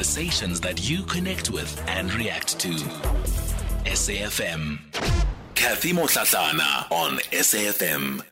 Conversations that you connect with and react to. SAFM. Cathy Mohlahlana on SAFM.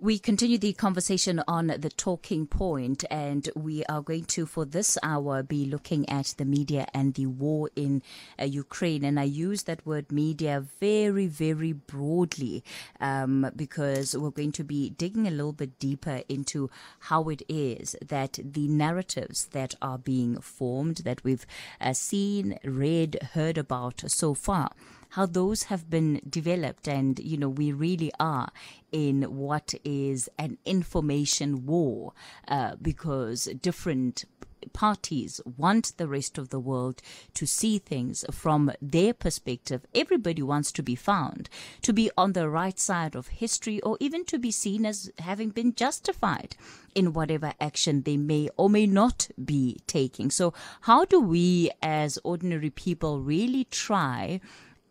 We continue the conversation on the talking point, and we are going to, for this hour, be looking at the media and the war in uh, Ukraine. And I use that word media very, very broadly um, because we're going to be digging a little bit deeper into how it is that the narratives that are being formed, that we've uh, seen, read, heard about so far, how those have been developed. And, you know, we really are in what is an information war uh, because different parties want the rest of the world to see things from their perspective. Everybody wants to be found, to be on the right side of history, or even to be seen as having been justified in whatever action they may or may not be taking. So, how do we as ordinary people really try?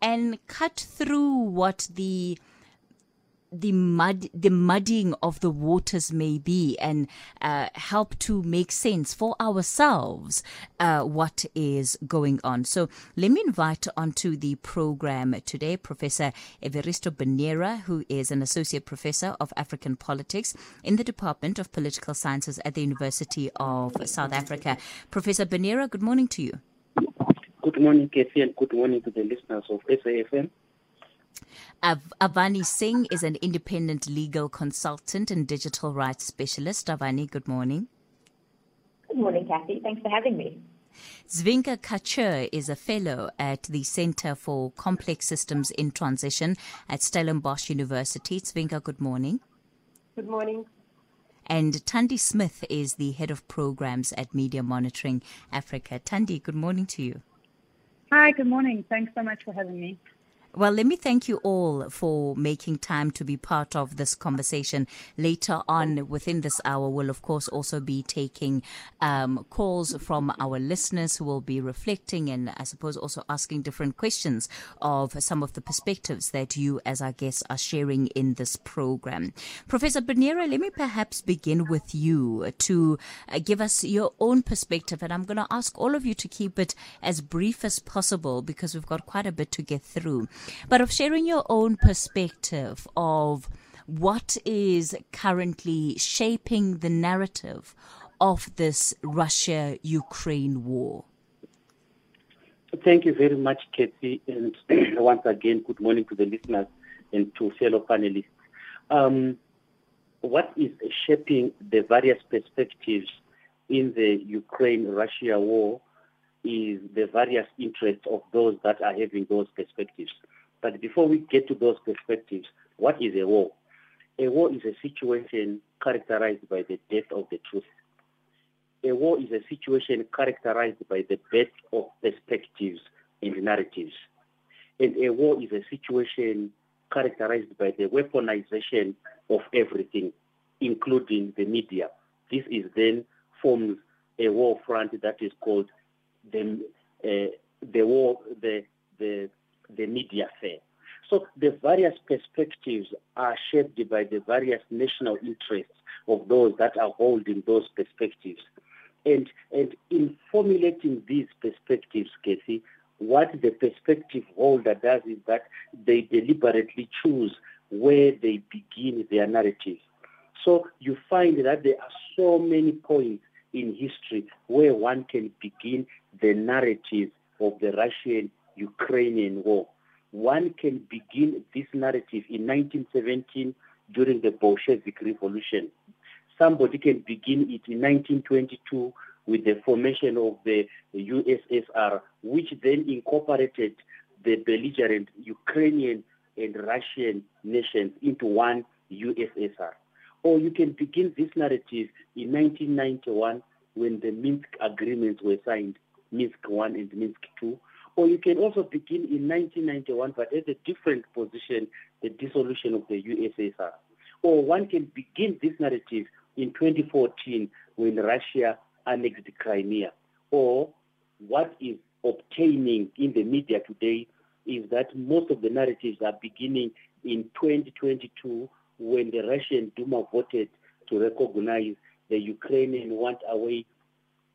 And cut through what the the mud the muddying of the waters may be and uh, help to make sense for ourselves uh, what is going on. So let me invite onto the program today professor Everisto Benyera who is an associate professor of african politics in the department of political sciences at the university of south africa. Professor Benyera good morning to you Good morning, Cathy, and good morning to the listeners of SAFM. Av- Avani Singh is an independent legal consultant and digital rights specialist. Avani, good morning. Good morning, Cathy. Thanks for having me. Dzvinka Kachur is a fellow at the Center for Complex Systems in Transition at Stellenbosch University. Dzvinka, good morning. Good morning. And Thandi Smith is the head of programs at Media Monitoring Africa. Thandi, good morning to you. Hi, good morning. Thanks so much for having me. Well, let me thank you all for making time to be part of this conversation. Later on, within this hour, we'll of course also be taking um, calls from our listeners who will be reflecting and I suppose also asking different questions of some of the perspectives that you, as our guests, are sharing in this program. Professor Benyera, let me perhaps begin with you to uh, give us your own perspective. And I'm going to ask all of you to keep it as brief as possible because we've got quite a bit to get through but of sharing your own perspective of what is currently shaping the narrative of this Russia Ukraine war. Thank you very much, Cathy. And once again, good morning to the listeners and to fellow panelists. Um, what is shaping the various perspectives in the Ukraine Russia war is the various interests of those that are having those perspectives. But before we get to those perspectives, what is a war? A war is a situation characterized by the death of the truth. A war is a situation characterized by the birth of perspectives and narratives. And a war is a situation characterized by the weaponization of everything, including the media. This is then forms a war front that is called the uh, the war the the the media fair. So the various perspectives are shaped by the various national interests of those that are holding those perspectives. And, and in formulating these perspectives, Cathy, what the perspective holder does is that they deliberately choose where they begin their narrative. So you find that there are so many points in history where one can begin the narrative of the Russian Ukrainian war. One can begin this narrative in 1917 during the Bolshevik Revolution. Somebody can begin it in 1922 with the formation of the USSR, which then incorporated the belligerent Ukrainian and Russian nations into one USSR. Or you can begin this narrative in 1991 when the Minsk agreements were signed, Minsk 1 and Minsk 2. Or you can also begin in 1991, but at a different position, the dissolution of the USSR. Or one can begin this narrative in 2014 when Russia annexed Crimea. Or what is obtaining in the media today is that most of the narratives are beginning in 2022 when the Russian Duma voted to recognize the Ukrainian want away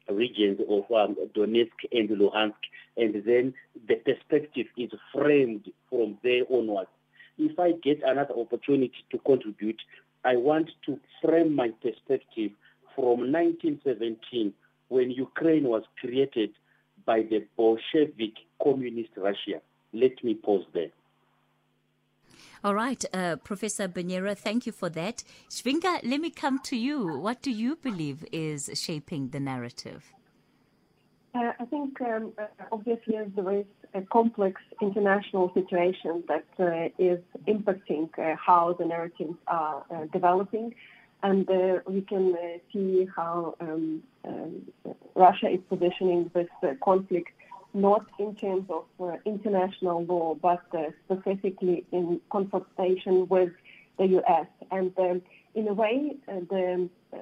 regions of um, Donetsk and Luhansk, and then the perspective is framed from there onwards. If I get another opportunity to contribute, I want to frame my perspective from 1917 when Ukraine was created by the Bolshevik Communist Russia. Let me pause there. All right, uh, Professor Benyera, thank you for that. Dzvinka, let me come to you. What do you believe is shaping the narrative? Uh, I think um, uh, obviously there is a complex international situation that uh, is impacting uh, how the narratives are uh, developing. And uh, we can see how um, um, Russia is positioning this conflict not in terms of uh, international law, but uh, specifically in confrontation with the U.S. And um, in a way, uh, the uh,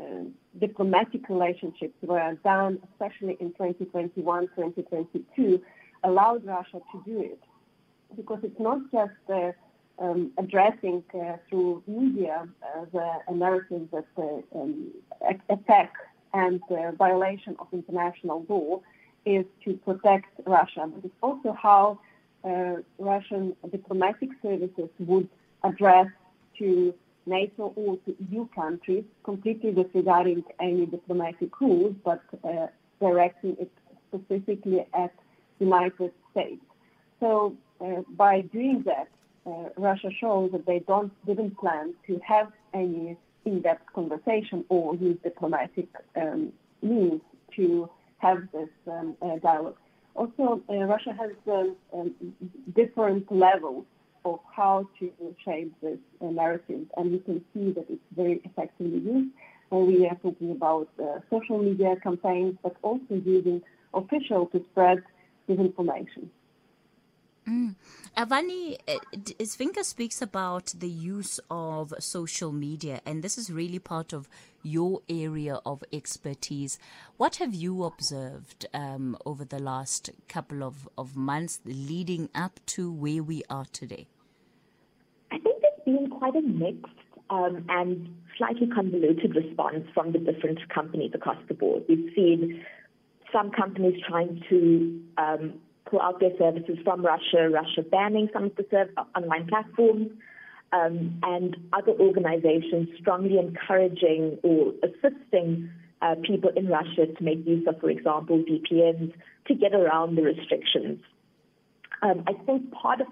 diplomatic relationships were done, especially in 2021, 2022, allowed Russia to do it. Because it's not just uh, um, addressing uh, through media the Americans that um, attack and violation of international law, is to protect Russia, but it's also how uh, Russian diplomatic services would address to NATO or to EU countries, completely disregarding any diplomatic rules, but uh, directing it specifically at the United States. So uh, by doing that, uh, Russia shows that they don't didn't plan to have any in-depth conversation or use diplomatic um, means to have this um, uh, dialogue. Also, uh, Russia has um, um, different levels of how to shape this uh, narrative, and we can see that it's very effectively used. When we are talking about uh, social media campaigns, but also using official to spread disinformation. Mm. Avani Dzvinka speaks about the use of social media, and this is really part of your area of expertise. What have you observed um, over the last couple of, of months leading up to where we are today? I think there's been quite a mixed um, and slightly convoluted response from the different companies across the board. We've seen some companies trying to um, pull out their services from Russia, Russia banning some of the serv- online platforms, um, and other organizations strongly encouraging or assisting uh, people in Russia to make use of, for example, VPNs to get around the restrictions. Um, I think part of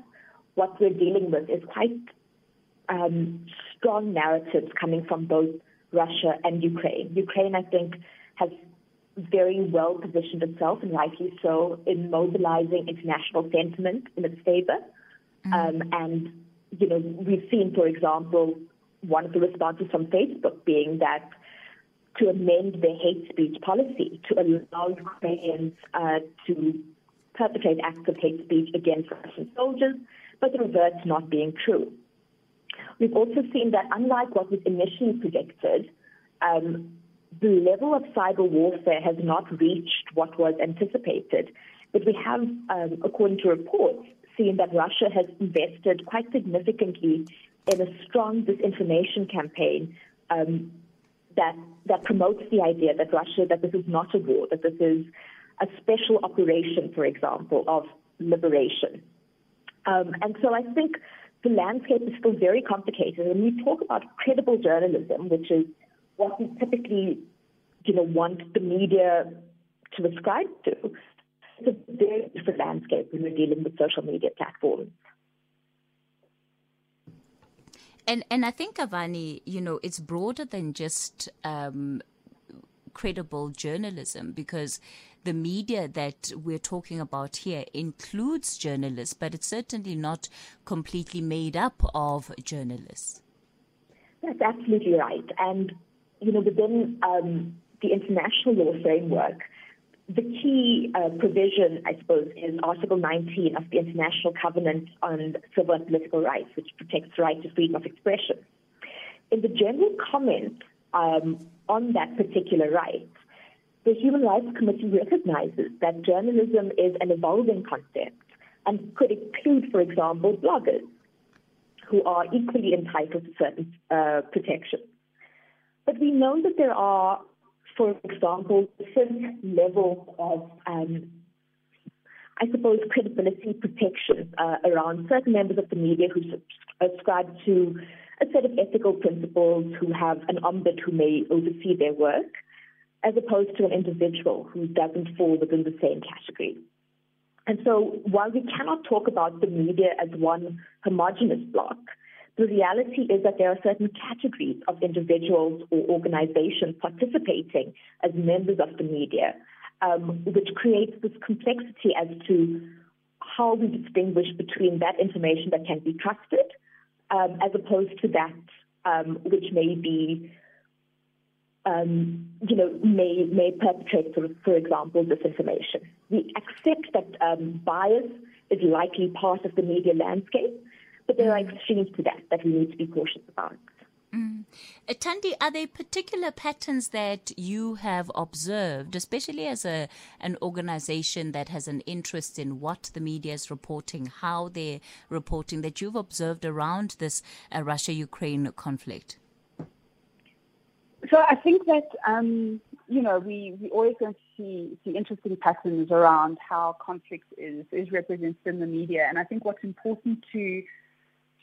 what we're dealing with is quite um, strong narratives coming from both Russia and Ukraine. Ukraine, I think, has very well positioned itself, and rightly so, in mobilizing international sentiment in its favor. Mm-hmm. Um, and, you know, we've seen, for example, one of the responses from Facebook being that to amend their hate speech policy to allow Ukrainians uh, to perpetrate acts of hate speech against Russian soldiers, but the reverse not being true. We've also seen that unlike what was initially predicted, um, the level of cyber warfare has not reached what was anticipated. But we have, um, according to reports, seen that Russia has invested quite significantly in a strong disinformation campaign um, that that promotes the idea that Russia that this is not a war, that this is a special operation, for example, of liberation. Um, and so I think the landscape is still very complicated. When we talk about credible journalism, which is what we typically, you know, want the media to ascribe to. It's a very different landscape when we're dealing with social media platforms. And and I think Avani, you know, it's broader than just um, credible journalism because the media that we're talking about here includes journalists, but it's certainly not completely made up of journalists. That's absolutely right. And you know, within um, the international law framework, the key uh, provision, I suppose, is Article 19 of the International Covenant on Civil and Political Rights, which protects the right to freedom of expression. In the general comment um, on that particular right, the Human Rights Committee recognizes that journalism is an evolving concept and could include, for example, bloggers who are equally entitled to certain uh, protections. But we know that there are for example, certain level of, um, I suppose, credibility protection uh, around certain members of the media who subscribe to a set of ethical principles, who have an ombud who may oversee their work, as opposed to an individual who doesn't fall within the same category. And so while we cannot talk about the media as one homogenous block, the reality is that there are certain categories of individuals or organizations participating as members of the media, um, which creates this complexity as to how we distinguish between that information that can be trusted um, as opposed to that um, which may be, um, you know, may, may perpetrate, sort of, for example, disinformation. We accept that um, bias is likely part of the media landscape, but there are extremes to that that we need to be cautious about. Mm. Thandi, are there particular patterns that you have observed, especially as a an organization that has an interest in what the media is reporting, how they're reporting, that you've observed around this uh, Russia-Ukraine conflict? So I think that um, you know we we always going to see see interesting patterns around how conflict is is represented in the media, and I think what's important to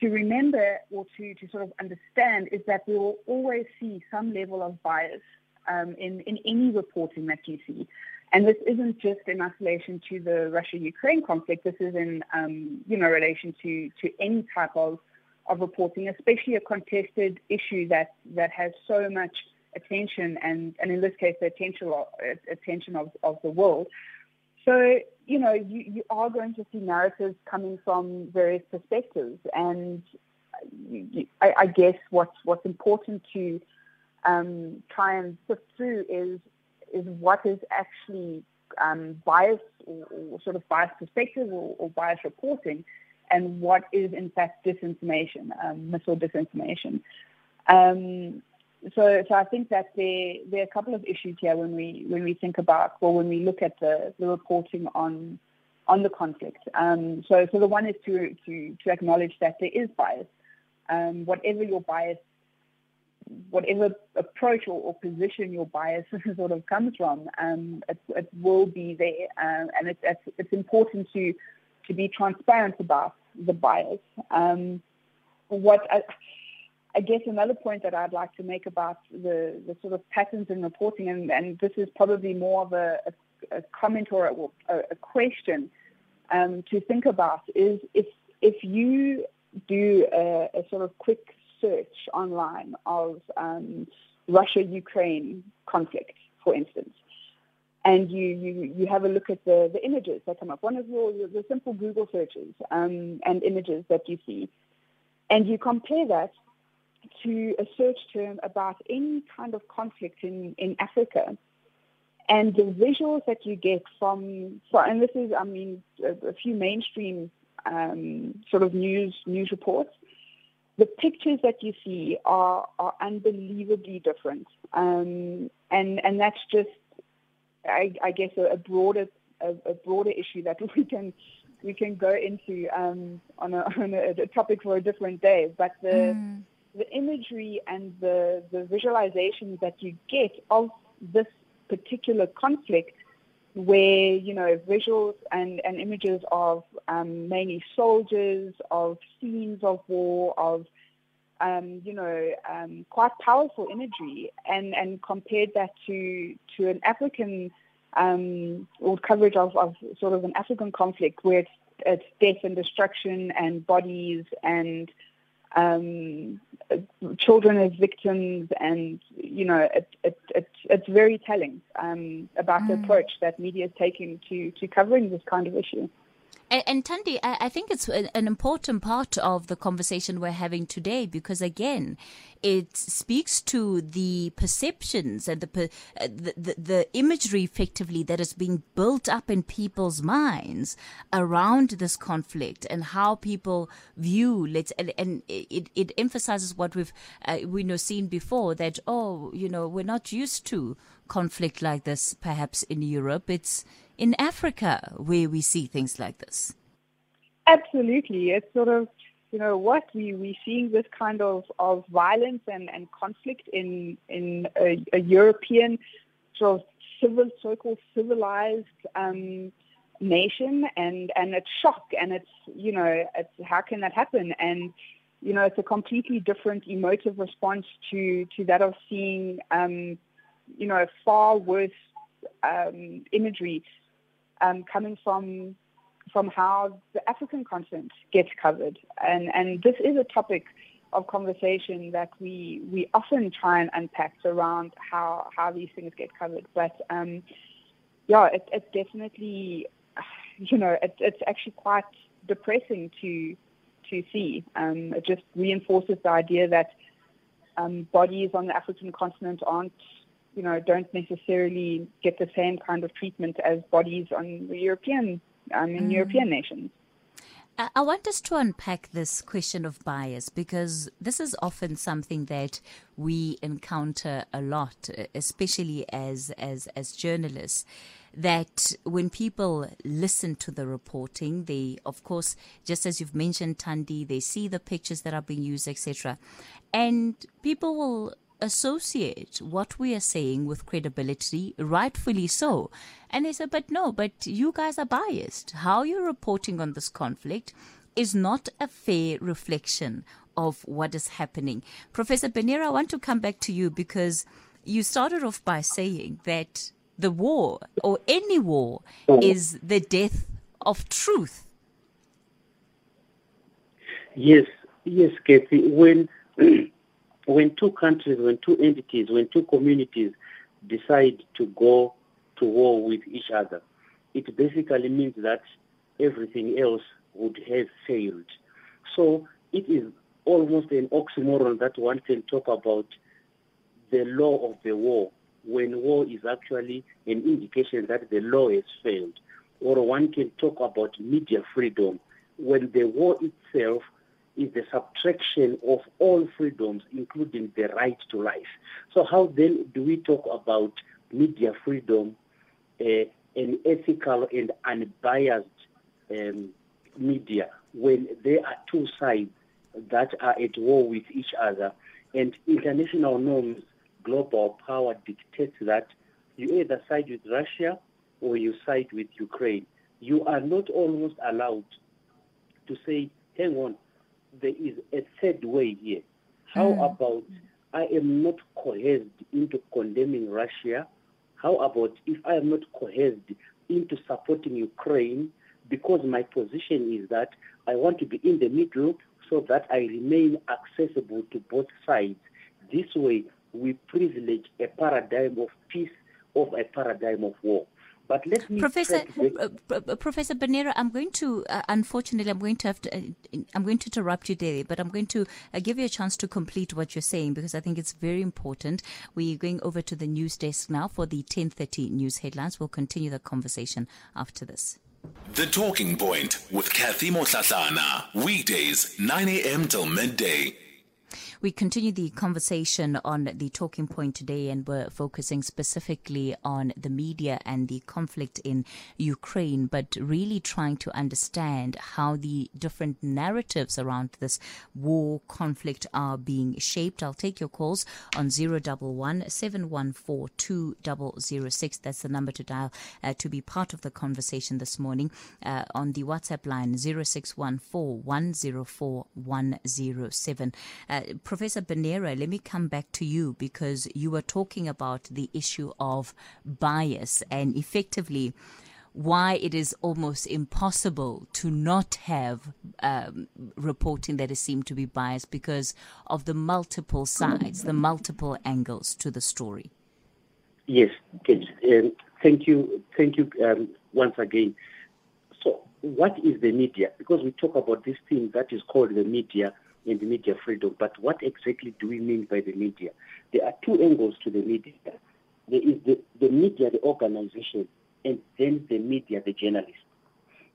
to remember or to, to sort of understand is that we will always see some level of bias um, in, in any reporting that you see. And this isn't just in isolation to the Russia-Ukraine conflict. This is in, um, you know, relation to, to any type of, of reporting, especially a contested issue that, that has so much attention and, and in this case, the attention of, attention of, of the world. So, you know, you, you are going to see narratives coming from various perspectives. And you, you, I, I, guess what's, what's important to um, try and sift through is, is what is actually um, biased or, or, sort of biased perspective or, or biased reporting and what is in fact disinformation, um, or disinformation. Um, so, so I think that there, there are a couple of issues here when we when we think about well when we look at the, the reporting on on the conflict. Um, so, so the one is to to to acknowledge that there is bias. Um, whatever your bias, whatever approach or, or, position your bias sort of comes from, um, it, it, will be there, um, and it's, it's, it's important to to be transparent about the bias. Um, what I, I guess another point that I'd like to make about the, the sort of patterns in reporting, and, and this is probably more of a, a, a comment or a, a question um, to think about, is if if you do a, a sort of quick search online of um, Russia-Ukraine conflict, for instance, and you, you, you have a look at the, the images that come up, one of your, the simple Google searches um, and images that you see, and you compare that to a search term about any kind of conflict in, in Africa. And the visuals that you get from, and this is, I mean, a, a few mainstream um, sort of news news reports, the pictures that you see are, are unbelievably different. Um, and, and that's just, I, I guess, a, a broader a, a, broader issue that we can we can go into um, on, a, on a, a, topic for a different day. But the mm the imagery and the, the visualizations that you get of this particular conflict where, you know, visuals and, and images of um, mainly soldiers, of scenes of war, of, um, you know, um, quite powerful imagery and, and compared that to, to an African um, or coverage of, of sort of an African conflict where it's, it's death and destruction and bodies and um, children as victims, and you know, it, it, it, it's very telling um, about mm. the approach that media is taking to to covering this kind of issue. And, and Thandi, I, I, think it's an important part of the conversation we're having today because, again, it speaks to the perceptions and the, uh, the, the, the imagery effectively that is being built up in people's minds around this conflict and how people view let's and, and it, it emphasizes what we've uh, we know seen before that oh you know we're not used to conflict like this perhaps in Europe it's in Africa where we see things like this. Absolutely. It's sort of, you know, what we, we're seeing this kind of, of violence and, and conflict in, in a, a European sort of civil, so-called civilized um, nation, and and it's shock, and it's you know, it's how can that happen? And you know, it's a completely different emotive response to to that of seeing, um, you know, far worse um, imagery um, coming from from how the African continent gets covered, and and this is a topic of conversation that we we often try and unpack around how how these things get covered. But um, yeah, it, it's definitely you know it, it's actually quite depressing to to see. Um, it just reinforces the idea that um, bodies on the African continent aren't you know don't necessarily get the same kind of treatment as bodies on the European um, in mm. European nations. I want us to unpack this question of bias because this is often something that we encounter a lot, especially as as as journalists. That when people listen to the reporting, they, of course, just as you've mentioned, Thandi, they see the pictures that are being used, etc., and people will associate what we are saying with credibility, rightfully so. And they said, but no, but you guys are biased. How you're reporting on this conflict is not a fair reflection of what is happening. Professor Benyera, I want to come back to you because you started off by saying that the war or any war is the death of truth. Yes, yes, Cathy. When when two countries, when two entities, when two communities decide to go to war with each other, it basically means that everything else would have failed. So it is almost an oxymoron that one can talk about the law of the war when war is actually an indication that the law has failed. Or one can talk about media freedom when the war itself is the subtraction of all freedoms, including the right to life. So how then do we talk about media freedom, uh, an ethical and unbiased um, media, when there are two sides that are at war with each other, and international norms, global power dictates that you either side with Russia or you side with Ukraine. You are not almost allowed to say, hang on, there is a third way here. How mm. about I am not coerced into condemning Russia? How about if I am not coerced into supporting Ukraine because my position is that I want to be in the middle so that I remain accessible to both sides. This way, we privilege a paradigm of peace over a paradigm of war. But let me Professor uh, uh, Professor Benyera, I'm going to uh, unfortunately I'm going to have to uh, I'm going to interrupt you there, but I'm going to uh, give you a chance to complete what you're saying because I think it's very important. We're going over to the news desk now for the 10:30 news headlines. We'll continue the conversation after this. The Talking Point with Cathy Mohlahlana, weekdays 9 a.m. till midday. We continue the conversation on the talking point today, and we're focusing specifically on the media and the conflict in Ukraine, but really trying to understand how the different narratives around this war conflict are being shaped. I'll take your calls on 011 714 2006. That's the number to dial uh, to be part of the conversation this morning uh, on the WhatsApp line 0614 104 107. Uh, Professor Benyera, let me come back to you because you were talking about the issue of bias and effectively why it is almost impossible to not have um, reporting that is seen to be biased because of the multiple sides, the multiple angles to the story. Yes, um, thank you, thank you um, once again. So, what is the media? Because we talk about this thing that is called the media the media freedom. But what exactly do we mean by the media? There are two angles to the media. There is the, the media, the organization, and then the media, the journalist.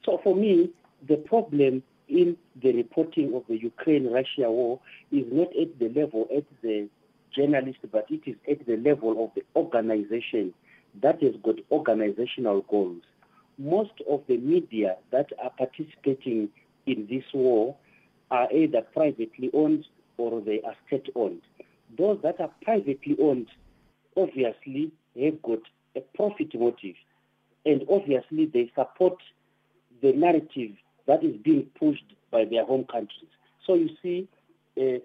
So for me, the problem in the reporting of the Ukraine-Russia war is not at the level at the journalist, but it is at the level of the organization that has got organizational goals. Most of the media that are participating in this war are either privately owned or they are state owned. Those that are privately owned, obviously, have got a profit motive, and obviously they support the narrative that is being pushed by their home countries. So you see, uh,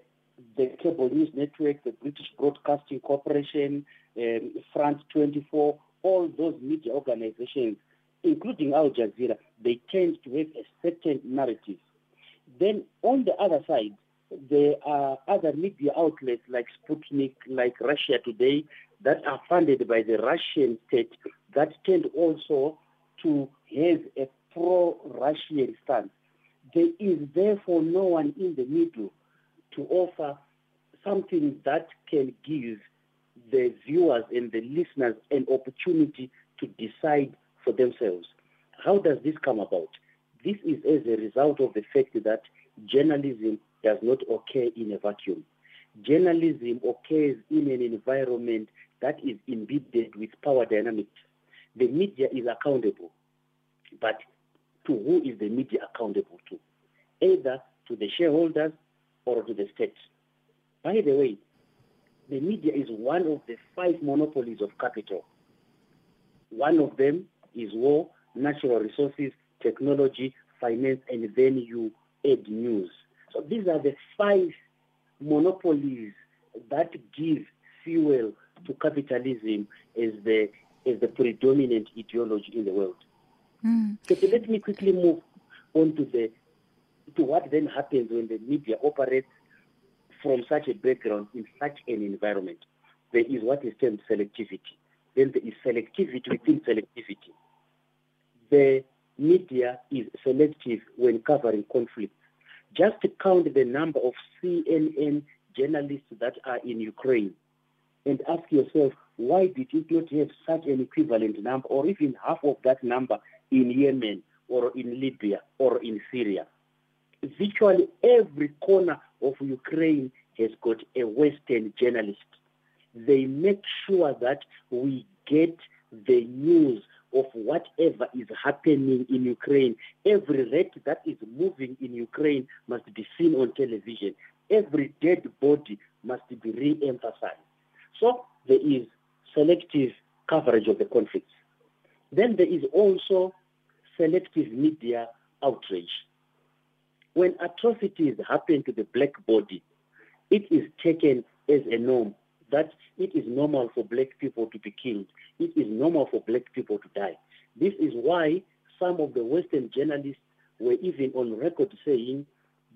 the cable news network, the British Broadcasting Corporation, um, France 24, all those media organizations, including Al Jazeera, they tend to have a certain narrative. Then on the other side, there are other media outlets like Sputnik, like Russia Today, that are funded by the Russian state that tend also to have a pro-Russian stance. There is therefore no one in the middle to offer something that can give the viewers and the listeners an opportunity to decide for themselves. How does this come about? This is as a result of the fact that journalism does not occur in a vacuum. Journalism occurs in an environment that is embedded with power dynamics. The media is accountable, but to who is the media accountable to? Either to the shareholders or to the state. By the way, the media is one of the five monopolies of capital. One of them is war, natural resources, technology, finance, and then you add news. So these are the five monopolies that give fuel to capitalism as the as the predominant ideology in the world. Mm. So, let me quickly move on to the to what then happens when the media operates from such a background in such an environment. There is what is termed selectivity. Then there is selectivity within selectivity. The media is selective when covering conflicts. Just count the number of CNN journalists that are in Ukraine and ask yourself, why did it not have such an equivalent number or even half of that number in Yemen or in Libya or in Syria? Virtually every corner of Ukraine has got a Western journalist. They make sure that we get the news of whatever is happening in Ukraine. Every red that is moving in Ukraine must be seen on television. Every dead body must be re-emphasized. So there is selective coverage of the conflicts. Then there is also selective media outrage. When atrocities happen to the black body, it is taken as a norm that it is normal for black people to be killed. It is normal for black people to die. This is why some of the Western journalists were even on record saying,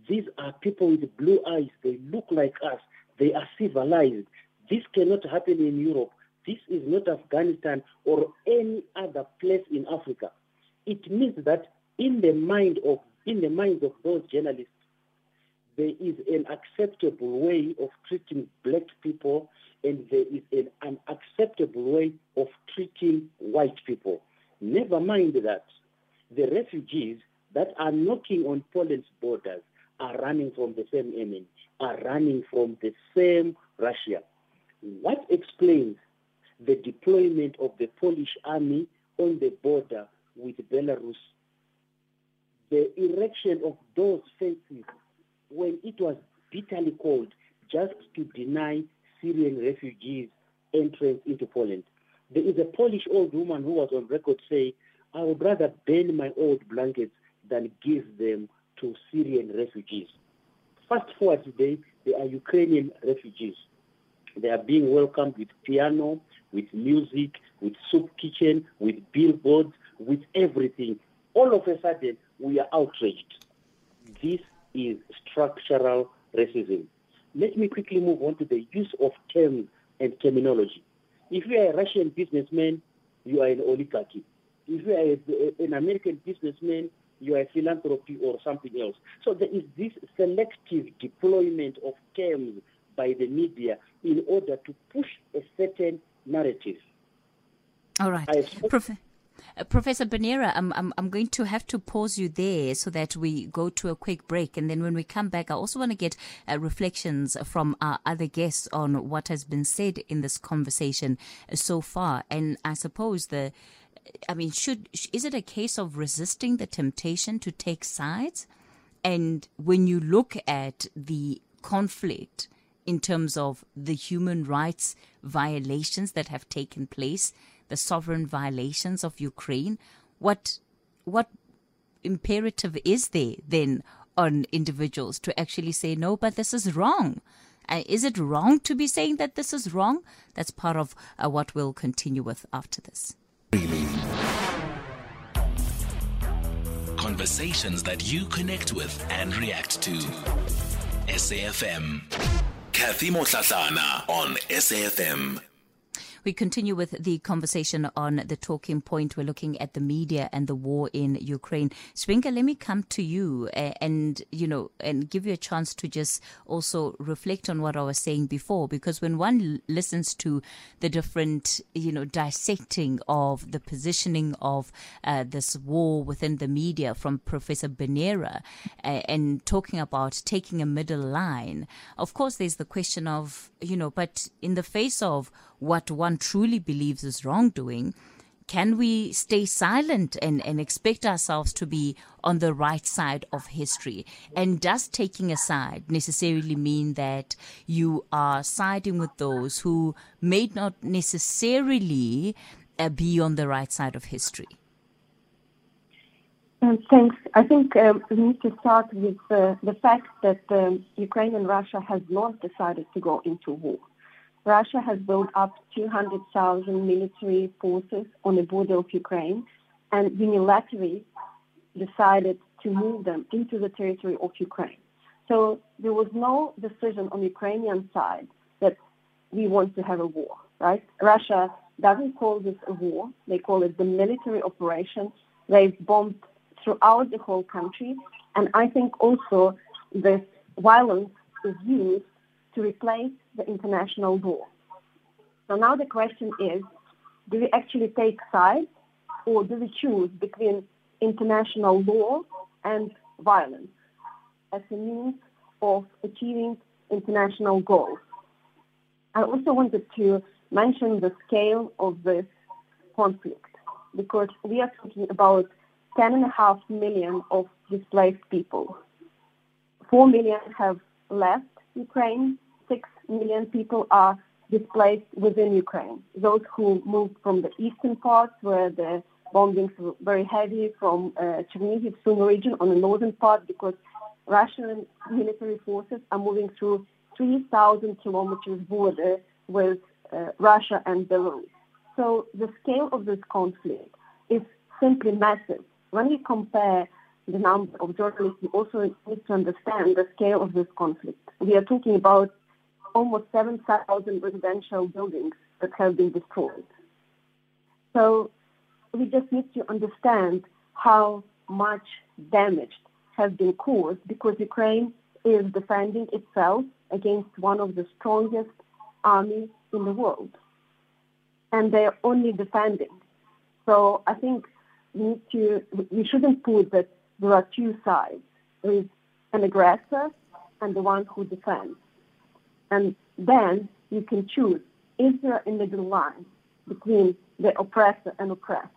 these are people with blue eyes. They look like us. They are civilized. This cannot happen in Europe. This is not Afghanistan or any other place in Africa. It means that in the mind of in the minds of those journalists, there is an acceptable way of treating black people and there is an unacceptable way of treating white people. Never mind that the refugees that are knocking on Poland's borders are running from the same enemy, are running from the same Russia. What explains the deployment of the Polish army on the border with Belarus? The erection of those fences when it was bitterly cold just to deny Syrian refugees entrance into Poland. There is a Polish old woman who was on record saying, I would rather burn my old blankets than give them to Syrian refugees. Fast forward today, they are Ukrainian refugees. They are being welcomed with piano, with music, with soup kitchen, with billboards, with everything. All of a sudden, we are outraged. This is structural racism. Let me quickly move on to the use of terms and terminology. If you are a Russian businessman, you are an oligarchy. If you are an American businessman, you are a philanthropy or something else. So there is this selective deployment of terms by the media in order to push a certain narrative. All right. Prof- uh, Professor Benyera, I'm, I'm, I'm going to have to pause you there so that we go to a quick break. And then when we come back, I also want to get uh, reflections from our other guests on what has been said in this conversation uh, so far. And I suppose the, I mean, should, is it a case of resisting the temptation to take sides? And when you look at the conflict in terms of the human rights violations that have taken place, the sovereign violations of Ukraine? What what imperative is there then on individuals to actually say no, but this is wrong? Uh, is it wrong to be saying that this is wrong? That's part of uh, what we'll continue with after this. Conversations that you connect with and react to. SAFM. Cathy Mohlahlana on SAFM. We continue with the conversation on the talking point. We're looking at the media and the war in Ukraine. Dzvinka, let me come to you and, you know, and give you a chance to just also reflect on what I was saying before, because when one listens to the different, you know, dissecting of the positioning of uh, this war within the media from Professor Benyera and talking about taking a middle line, of course, there's the question of, you know, but in the face of what one truly believes is wrongdoing, can we stay silent and, and expect ourselves to be on the right side of history? And does taking a side necessarily mean that you are siding with those who may not necessarily uh, be on the right side of history? Thanks. I think um, we need to start with uh, the fact that um, Ukraine and Russia has not decided to go into war. Russia has built up 200,000 military forces on the border of Ukraine and unilaterally decided to move them into the territory of Ukraine. So there was no decision on the Ukrainian side that we want to have a war, right? Russia doesn't call this a war. They call it the military operation. They've bombed throughout the whole country. And I think also this violence is used to replace the international law. So now the question is, do we actually take sides or do we choose between international law and violence as a means of achieving international goals? I also wanted to mention the scale of this conflict because we are talking about 10.5 million of displaced people. 4 million have left Ukraine, 6 million people are displaced within Ukraine. Those who moved from the eastern part, where the bombings were very heavy, from uh, Chernihiv, Sumy region on the northern part, because Russian military forces are moving through 3,000 kilometers border with uh, Russia and Belarus. So the scale of this conflict is simply massive. When we compare the number of journalists, we also need to understand the scale of this conflict. We are talking about almost 7,000 residential buildings that have been destroyed. So we just need to understand how much damage has been caused because Ukraine is defending itself against one of the strongest armies in the world. And they're only defending. So I think need to, we shouldn't put that there are two sides. There is an aggressor and the one who defends. And then you can choose, is there a middle line between the oppressor and oppressed?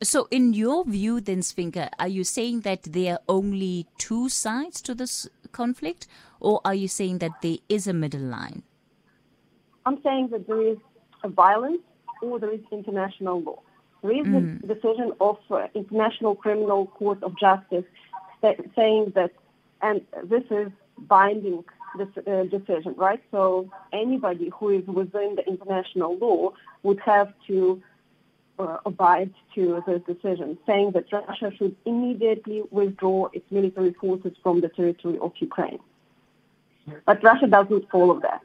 So, in your view, then, Dzvinka, are you saying that there are only two sides to this conflict, or are you saying that there is a middle line? I'm saying that there is a violence or there is international law. There is mm. the decision of uh, International Criminal Court of Justice saying that, and this is binding this, uh, decision, right? So anybody who is within the international law would have to uh, abide to this decision, saying that Russia should immediately withdraw its military forces from the territory of Ukraine. But Russia doesn't follow that.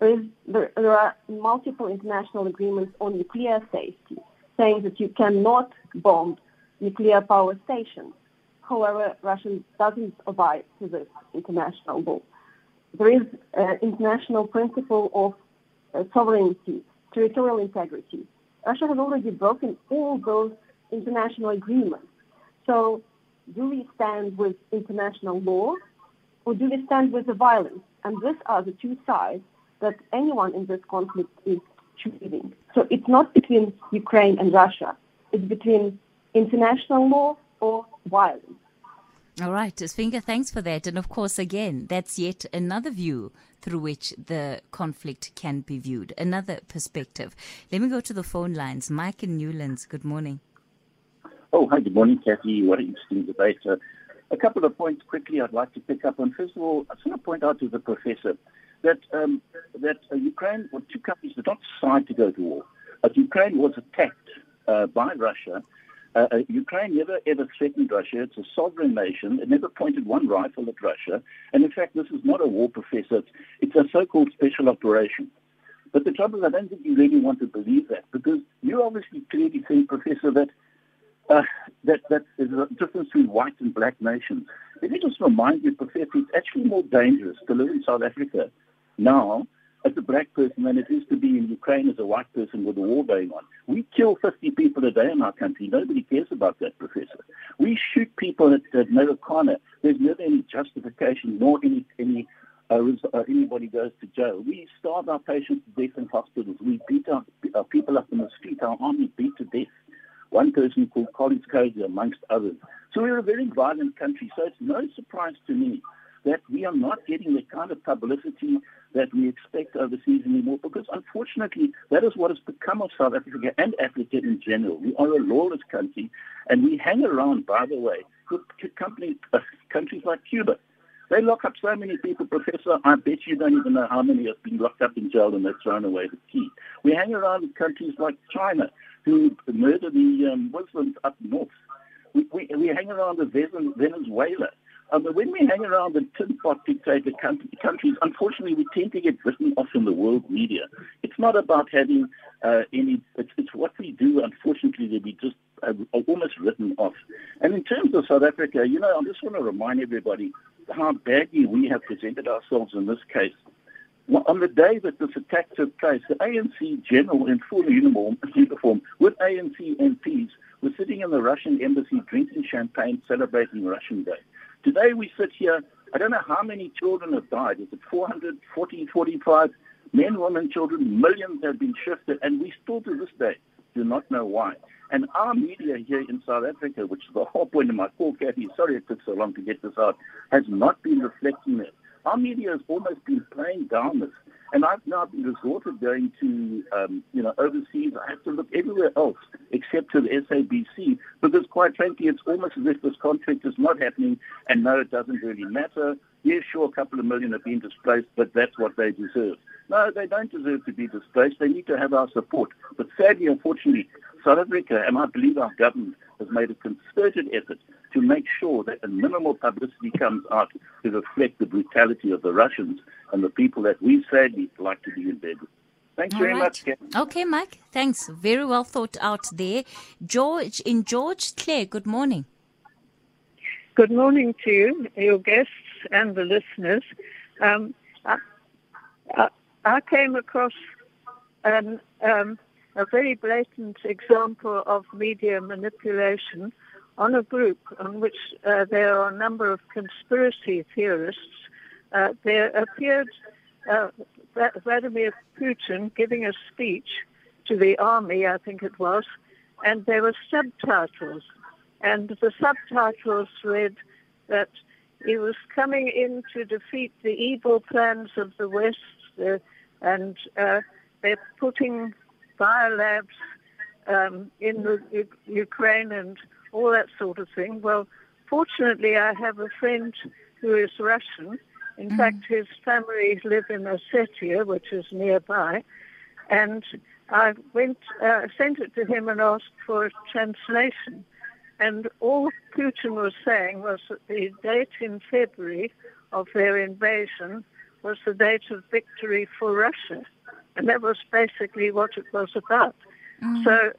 There, is, there, there are multiple international agreements on nuclear safety, saying that you cannot bomb nuclear power stations. However, Russia doesn't abide to this international law. There is an international principle of uh, sovereignty, territorial integrity. Russia has already broken all those international agreements. So, do we stand with international law or do we stand with the violence? And these are the two sides that anyone in this conflict is choosing. So, it's not between Ukraine and Russia, it's between international law or violence. All right, Dzvinka, thanks for that. And of course, again, that's yet another view through which the conflict can be viewed, another perspective. Let me go to the phone lines. Mike in Newlands, good morning. Oh, hi, good morning, Cathy. What an interesting debate. Uh, a couple of points quickly I'd like to pick up on. First of all, I just want to point out to the professor that um, that uh, Ukraine, or two countries did not decide to go to war. But Ukraine was attacked uh, by Russia uh, uh, Ukraine never ever threatened Russia. It's a sovereign nation. It never pointed one rifle at Russia. And in fact, this is not a war, Professor. It's a so-called special operation. But the trouble is, I don't think you really want to believe that because you obviously clearly think, Professor, that uh, that that there's a difference between white and black nations. Let me just remind you, Professor, it's actually more dangerous to live in South Africa now as a black person than it is to be in Ukraine as a white person with a war going on. We kill 50 people a day in our country. Nobody cares about that, Professor. We shoot people at, at corner. There's never any justification nor any any uh, uh, anybody goes to jail. We starve our patients to death in hospitals. We beat our, our people up in the street. Our army beat to death. One person called Collins Cody, amongst others. So we're a very violent country. So it's no surprise to me that we are not getting the kind of publicity that we expect overseas anymore because unfortunately that is what has become of South Africa and Africa in general. We are a lawless country and we hang around, by the way, with companies, uh, countries like Cuba. They lock up so many people, Professor. I bet you don't even know how many have been locked up in jail and they've thrown away the key. We hang around with countries like China, who murder the um, Muslims up north. We, we, we hang around with Venezuela, um, but when we hang around the tin pot dictator countries, unfortunately, we tend to get written off in the world media. It's not about having uh, any, it's, it's, what we do, unfortunately, that we just are almost written off. And in terms of South Africa, you know, I just want to remind everybody how badly we have presented ourselves in this case. On the day that this attack took place, the ANC general in full uniform, uniform with ANC MPs were sitting in the Russian embassy drinking champagne, celebrating Russian Day. Today we sit here, I don't know how many children have died. Is it 440, 45 men, women, children? Millions have been shifted, and we still to this day do not know why. And our media here in South Africa, which is the whole point of my call, Cathy, sorry it took so long to get this out, has not been reflecting it. Our media has almost been playing down this. And I've now been resorted going to, um, you know, overseas. I have to look everywhere else except to the SABC because, quite frankly, it's almost as if this conflict is not happening. And no, it doesn't really matter. Yes, sure, a couple of million have been displaced, but that's what they deserve. No, they don't deserve to be displaced. They need to have our support. But sadly, unfortunately, South Africa, and I believe our government, has made a concerted effort to make sure that a minimal publicity comes out to reflect the brutality of the Russians and the people that we sadly like to be in bed with. Thanks All very right. much. Ken. Okay, Mike. Thanks. Very well thought out there. George in George Claire, good morning. Good morning to you, your guests and the listeners. Um, I, I, I, came across an, um, a very blatant example of media manipulation on a group on which uh, there are a number of conspiracy theorists. Uh, there appeared uh, Vladimir Putin giving a speech to the army, I think it was, and there were subtitles. And the subtitles read that he was coming in to defeat the evil plans of the West, uh, and uh, they're putting biolabs um, in the Ukraine and all that sort of thing. Well, fortunately, I have a friend who is Russian. In mm. fact, his family live in Ossetia, which is nearby, and I went, uh, sent it to him and asked for a translation. And all Putin was saying was that the date in February of their invasion was the date of victory for Russia. And that was basically what it was about. Mm. So,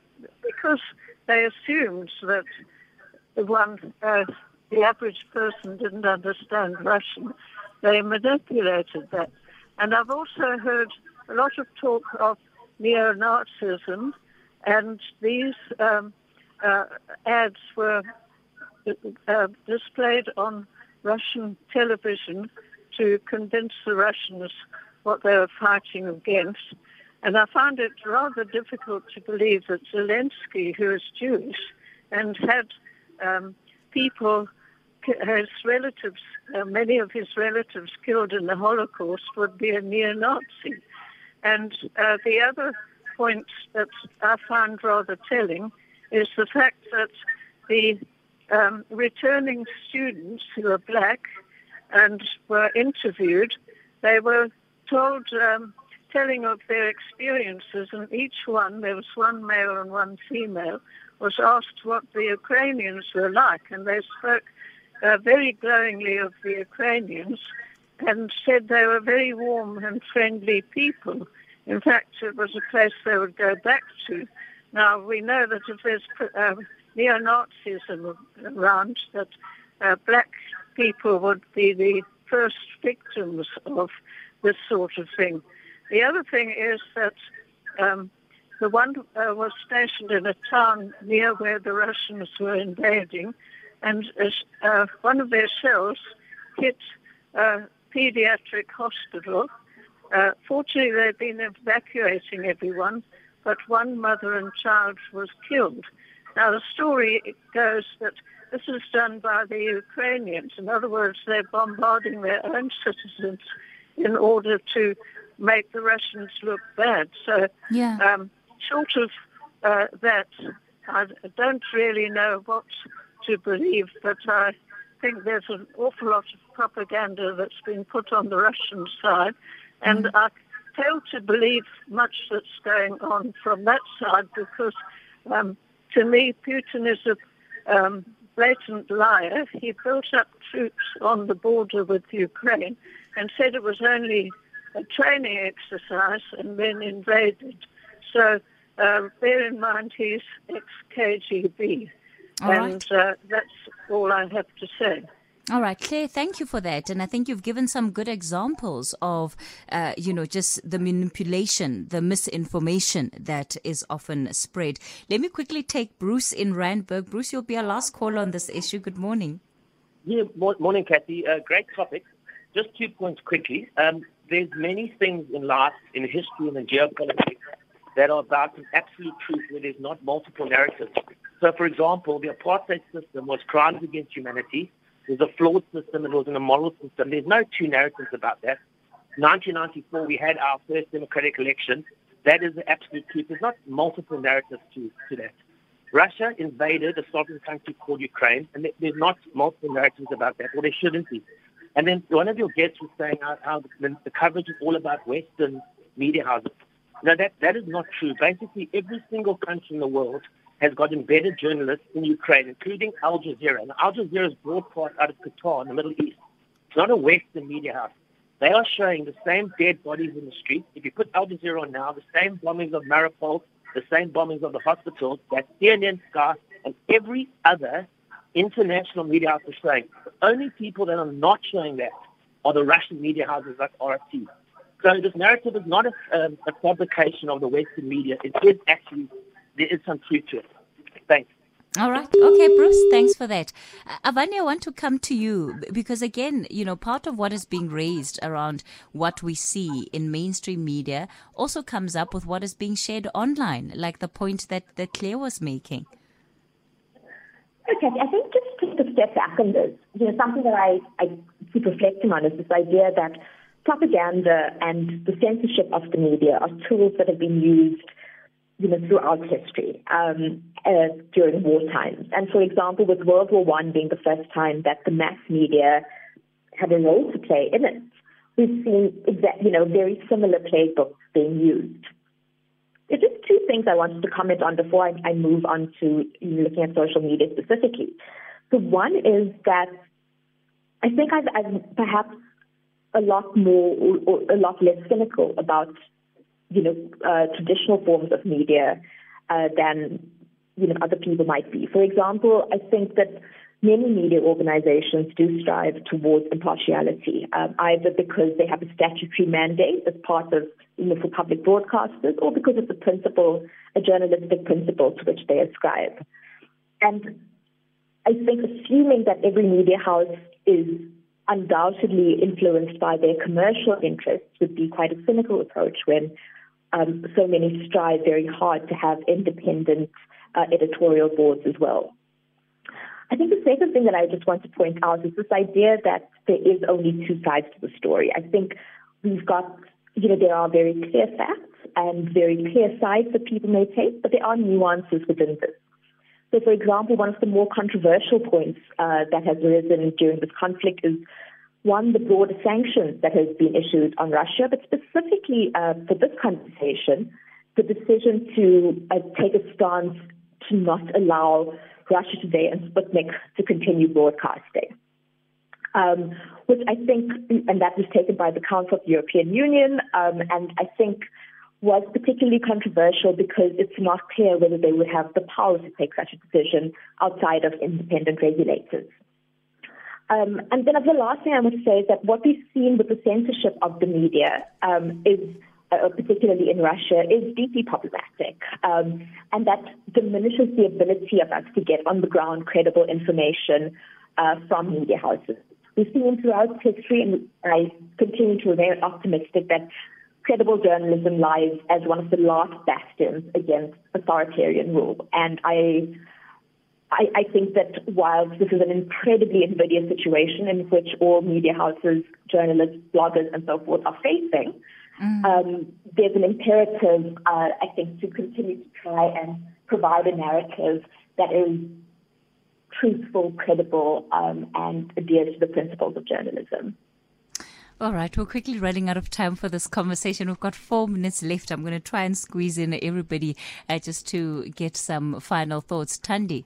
because they assumed that the one, uh, the average person didn't understand Russian. They manipulated that. And I've also heard a lot of talk of neo-Nazism, and these um, uh, ads were uh, displayed on Russian television to convince the Russians what they were fighting against. And I found it rather difficult to believe that Zelensky, who is Jewish and had um, people his relatives, uh, many of his relatives killed in the Holocaust, would be a neo-Nazi. And uh, the other point that I find rather telling is the fact that the um, returning students who are black and were interviewed, they were told, um, telling of their experiences, and each one, there was one male and one female, was asked what the Ukrainians were like, and they spoke uh, very glowingly of the Ukrainians and said they were very warm and friendly people. In fact, it was a place they would go back to. Now, we know that if there's uh, neo-Nazism around, that uh, black people would be the first victims of this sort of thing. The other thing is that um, the one uh, was stationed in a town near where the Russians were invading, and uh, one of their shells hit a pediatric hospital. Uh, fortunately, they'd been evacuating everyone, but one mother and child was killed. Now, the story goes that this is done by the Ukrainians. In other words, they're bombarding their own citizens in order to make the Russians look bad. So, yeah. um, short of uh, that, I don't really know what to believe, but I think there's an awful lot of propaganda that's been put on the Russian side, and mm. I fail to believe much that's going on from that side because, um, to me, Putin is a um, blatant liar. He built up troops on the border with Ukraine and said it was only a training exercise and then invaded. So uh, bear in mind he's ex-KGB. All and right. uh, that's all I have to say. All right, Claire, thank you for that. And I think you've given some good examples of, uh, you know, just the manipulation, the misinformation that is often spread. Let me quickly take Bruce in Randburg. Bruce, you'll be our last caller on this issue. Good morning. Yeah, morning, Cathy. Uh, great topic. Just two points quickly. Um, there's many things in life, in history and in geopolitics that are about an absolute truth where there's not multiple narratives. So, for example, the apartheid system was crimes against humanity. It was a flawed system. It was an immoral system. There's no two narratives about that. 1994, we had our first democratic election. That is the absolute truth. There's not multiple narratives to, to that. Russia invaded a sovereign country called Ukraine, and there's not multiple narratives about that, or there shouldn't be. And then one of your guests was saying how, how the, the coverage is all about Western media houses. No, that, that is not true. Basically, every single country in the world has got embedded journalists in Ukraine, including Al Jazeera. And Al Jazeera is broadcast out of Qatar in the Middle East. It's not a Western media house. They are showing the same dead bodies in the street. If you put Al Jazeera on now, the same bombings of Mariupol, the same bombings of the hospitals that CNN, Sky, and every other international media house is showing. The only people that are not showing that are the Russian media houses like RT. So this narrative is not a, um, a fabrication of the Western media. It is actually, there is some truth to it. Thanks. All right. Okay, Bruce, thanks for that. Uh, Avani, I want to come to you because, again, you know, part of what is being raised around what we see in mainstream media also comes up with what is being shared online, like the point that, that Claire was making. Okay, I think just to take a step back on this, you know, something that I, I keep reflecting on is this idea that propaganda and the censorship of the media are tools that have been used, you know, throughout history um, uh, during war times. And for example, with World War One being the first time that the mass media had a role to play in it, we've seen you know, very similar playbooks being used. Just two things I wanted to comment on before I, I move on to looking at social media specifically. The one is that I think I've, I've perhaps a lot more or, or a lot less cynical about you know uh, traditional forms of media uh, than you know other people might be. For example, I think that many media organizations do strive towards impartiality, um, either because they have a statutory mandate as part of you know for public broadcasters, or because it's a principle, a journalistic principle to which they ascribe. And I think assuming that every media house is undoubtedly influenced by their commercial interests would be quite a cynical approach when um, so many strive very hard to have independent uh, editorial boards as well. I think the second thing that I just want to point out is this idea that there is only two sides to the story. I think we've got, you know, there are very clear facts and very clear sides that people may take, but there are nuances within this. So, for example, one of the more controversial points uh, that has arisen during this conflict is one, the broader sanctions that has been issued on Russia, but specifically uh, for this conversation, the decision to uh, take a stance to not allow Russia Today and Sputnik to continue broadcasting. Um, which I think, and that was taken by the Council of the European Union, um, and I think was particularly controversial because it's not clear whether they would have the power to take such a decision outside of independent regulators. Um, and then the last thing I to say is that what we've seen with the censorship of the media um, is uh, particularly in Russia, is deeply problematic. Um, and that diminishes the ability of us to get on the ground credible information uh, from media houses. We've seen throughout history, and I continue to remain optimistic that credible journalism lies as one of the last bastions against authoritarian rule. And I, I, I think that while this is an incredibly invidious situation in which all media houses, journalists, bloggers, and so forth are facing, Mm. Um, there's an imperative, uh, I think, to continue to try and provide a narrative that is truthful, credible, um, and adheres to the principles of journalism. All right, we're quickly running out of time for this conversation. We've got four minutes left. I'm going to try and squeeze in everybody uh, just to get some final thoughts. Thandi.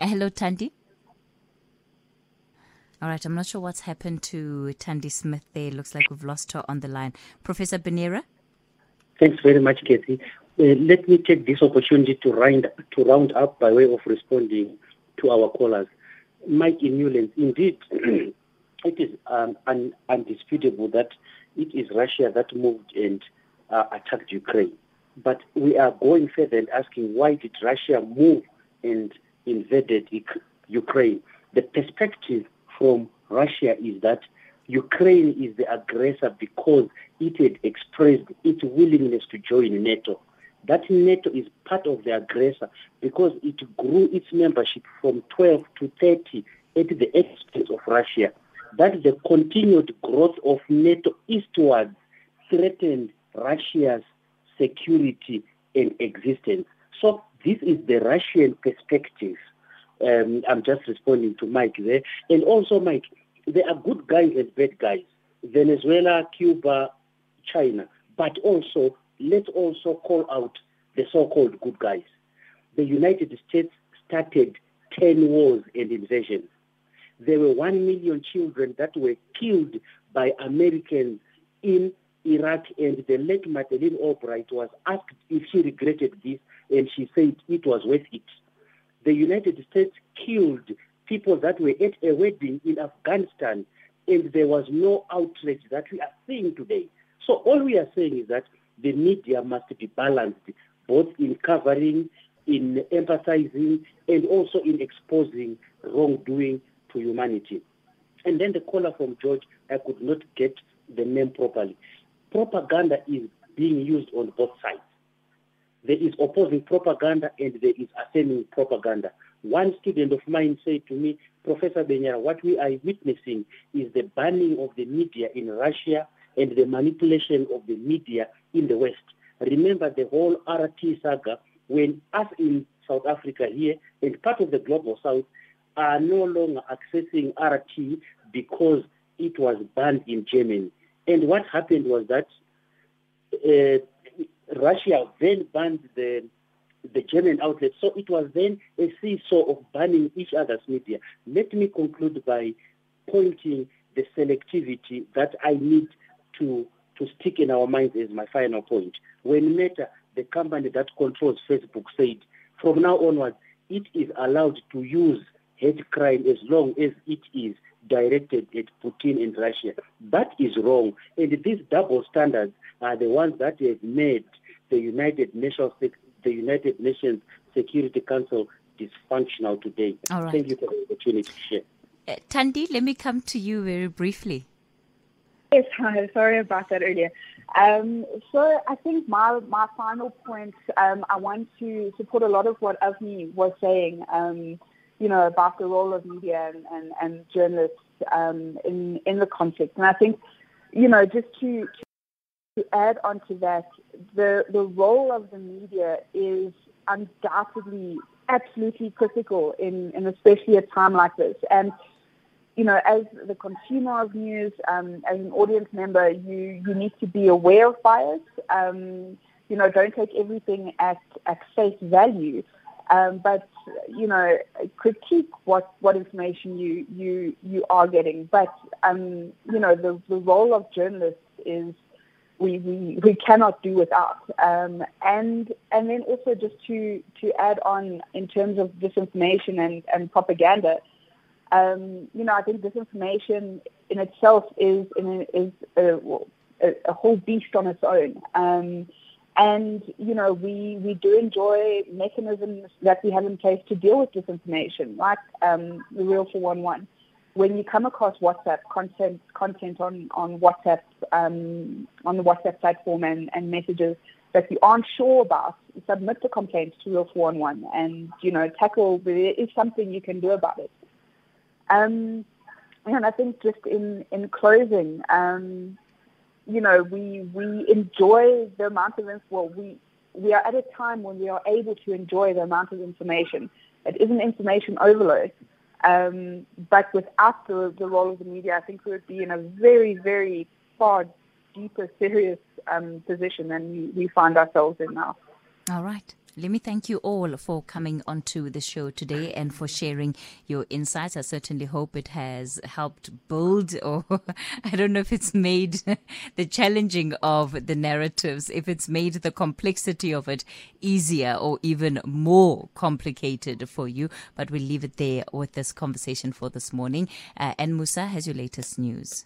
Hello, Thandi. All right, I'm not sure what's happened to Thandi Smith there. Looks like we've lost her on the line. Professor Benyera? Thanks very much, Cathy. Uh, let me take this opportunity to round, to round up by way of responding to our callers. Mike in Newlands, indeed, it is um, un, undisputable that it is Russia that moved and uh, attacked Ukraine. But we are going further and asking why did Russia move and invaded Ukraine? The perspective from Russia is that Ukraine is the aggressor because it had expressed its willingness to join NATO. That NATO is part of the aggressor because it grew its membership from 12 to 30 at the expense of Russia. That the continued growth of NATO eastwards threatened Russia's security and existence. So this is the Russian perspective. Um, I'm just responding to Mike there. And also, Mike, there are good guys and bad guys. Venezuela, Cuba, China. But also, let's also call out the so-called good guys. The United States started 10 wars and invasions. There were 1 million children that were killed by Americans in Iraq, and the late Madeleine Albright was asked if she regretted this, and she said it was worth it the United States killed people that were at a wedding in Afghanistan, and there was no outrage that we are seeing today. So all we are saying is that the media must be balanced, both in covering, in emphasizing, and also in exposing wrongdoing to humanity. And then the caller from George, I could not get the name properly. Propaganda is being used on both sides. There is opposing propaganda and there is affirming propaganda. One student of mine said to me, Professor Benyera, what we are witnessing is the banning of the media in Russia and the manipulation of the media in the West. Remember the whole RT saga when us in South Africa here and part of the global south are no longer accessing RT because it was banned in Germany. And what happened was that uh, Russia then banned the the German outlets. So it was then a seesaw of banning each other's media. Let me conclude by pointing the selectivity that I need to to stick in our minds as my final point. When Meta, the company that controls Facebook, said from now onwards it is allowed to use hate crime as long as it is directed at Putin and Russia. That is wrong. And these double standards are the ones that have made the United Nations the United Nations Security Council dysfunctional today. All right. Thank you for the opportunity to share. Uh, Thandi, let me come to you very briefly. Yes, hi. Sorry about that earlier. Um, so I think my my final point, um, I want to support a lot of what Avani was saying. Um, you know about the role of media and, and, and journalists um, in in the conflict, and I think you know just to to add on to that, the the role of the media is undoubtedly absolutely critical in, in especially a time like this. And you know, as the consumer of news, um, as an audience member, you you need to be aware of bias. Um, you know, don't take everything at at face value, um, but you know, critique what what information you you you are getting. But um, you know, the the role of journalists is we, we, we cannot do without. Um, and and then also just to, to add on in terms of disinformation and, and propaganda, um, you know, I think disinformation in itself is is a, a, a, whole beast on its own. Um, and you know, we we do enjoy mechanisms that we have in place to deal with disinformation, like um, the Real 411 when you come across WhatsApp content content on on WhatsApp um, on the WhatsApp platform and, and messages that you aren't sure about, submit the complaint to Real 411 and you know tackle. There is something you can do about it. Um, and I think just in in closing, um, you know, we we enjoy the amount of well, we we are at a time when we are able to enjoy the amount of information. It isn't information overload. Um, but without the, the role of the media, I think we would be in a very, very far deeper, serious um, position than we, we find ourselves in now. All right. Let me thank you all for coming onto the show today and for sharing your insights. I certainly hope it has helped build, or I don't know if it's made the challenging of the narratives, if it's made the complexity of it easier or even more complicated for you. But we'll leave it there with this conversation for this morning. Uh, and Musa has your latest news.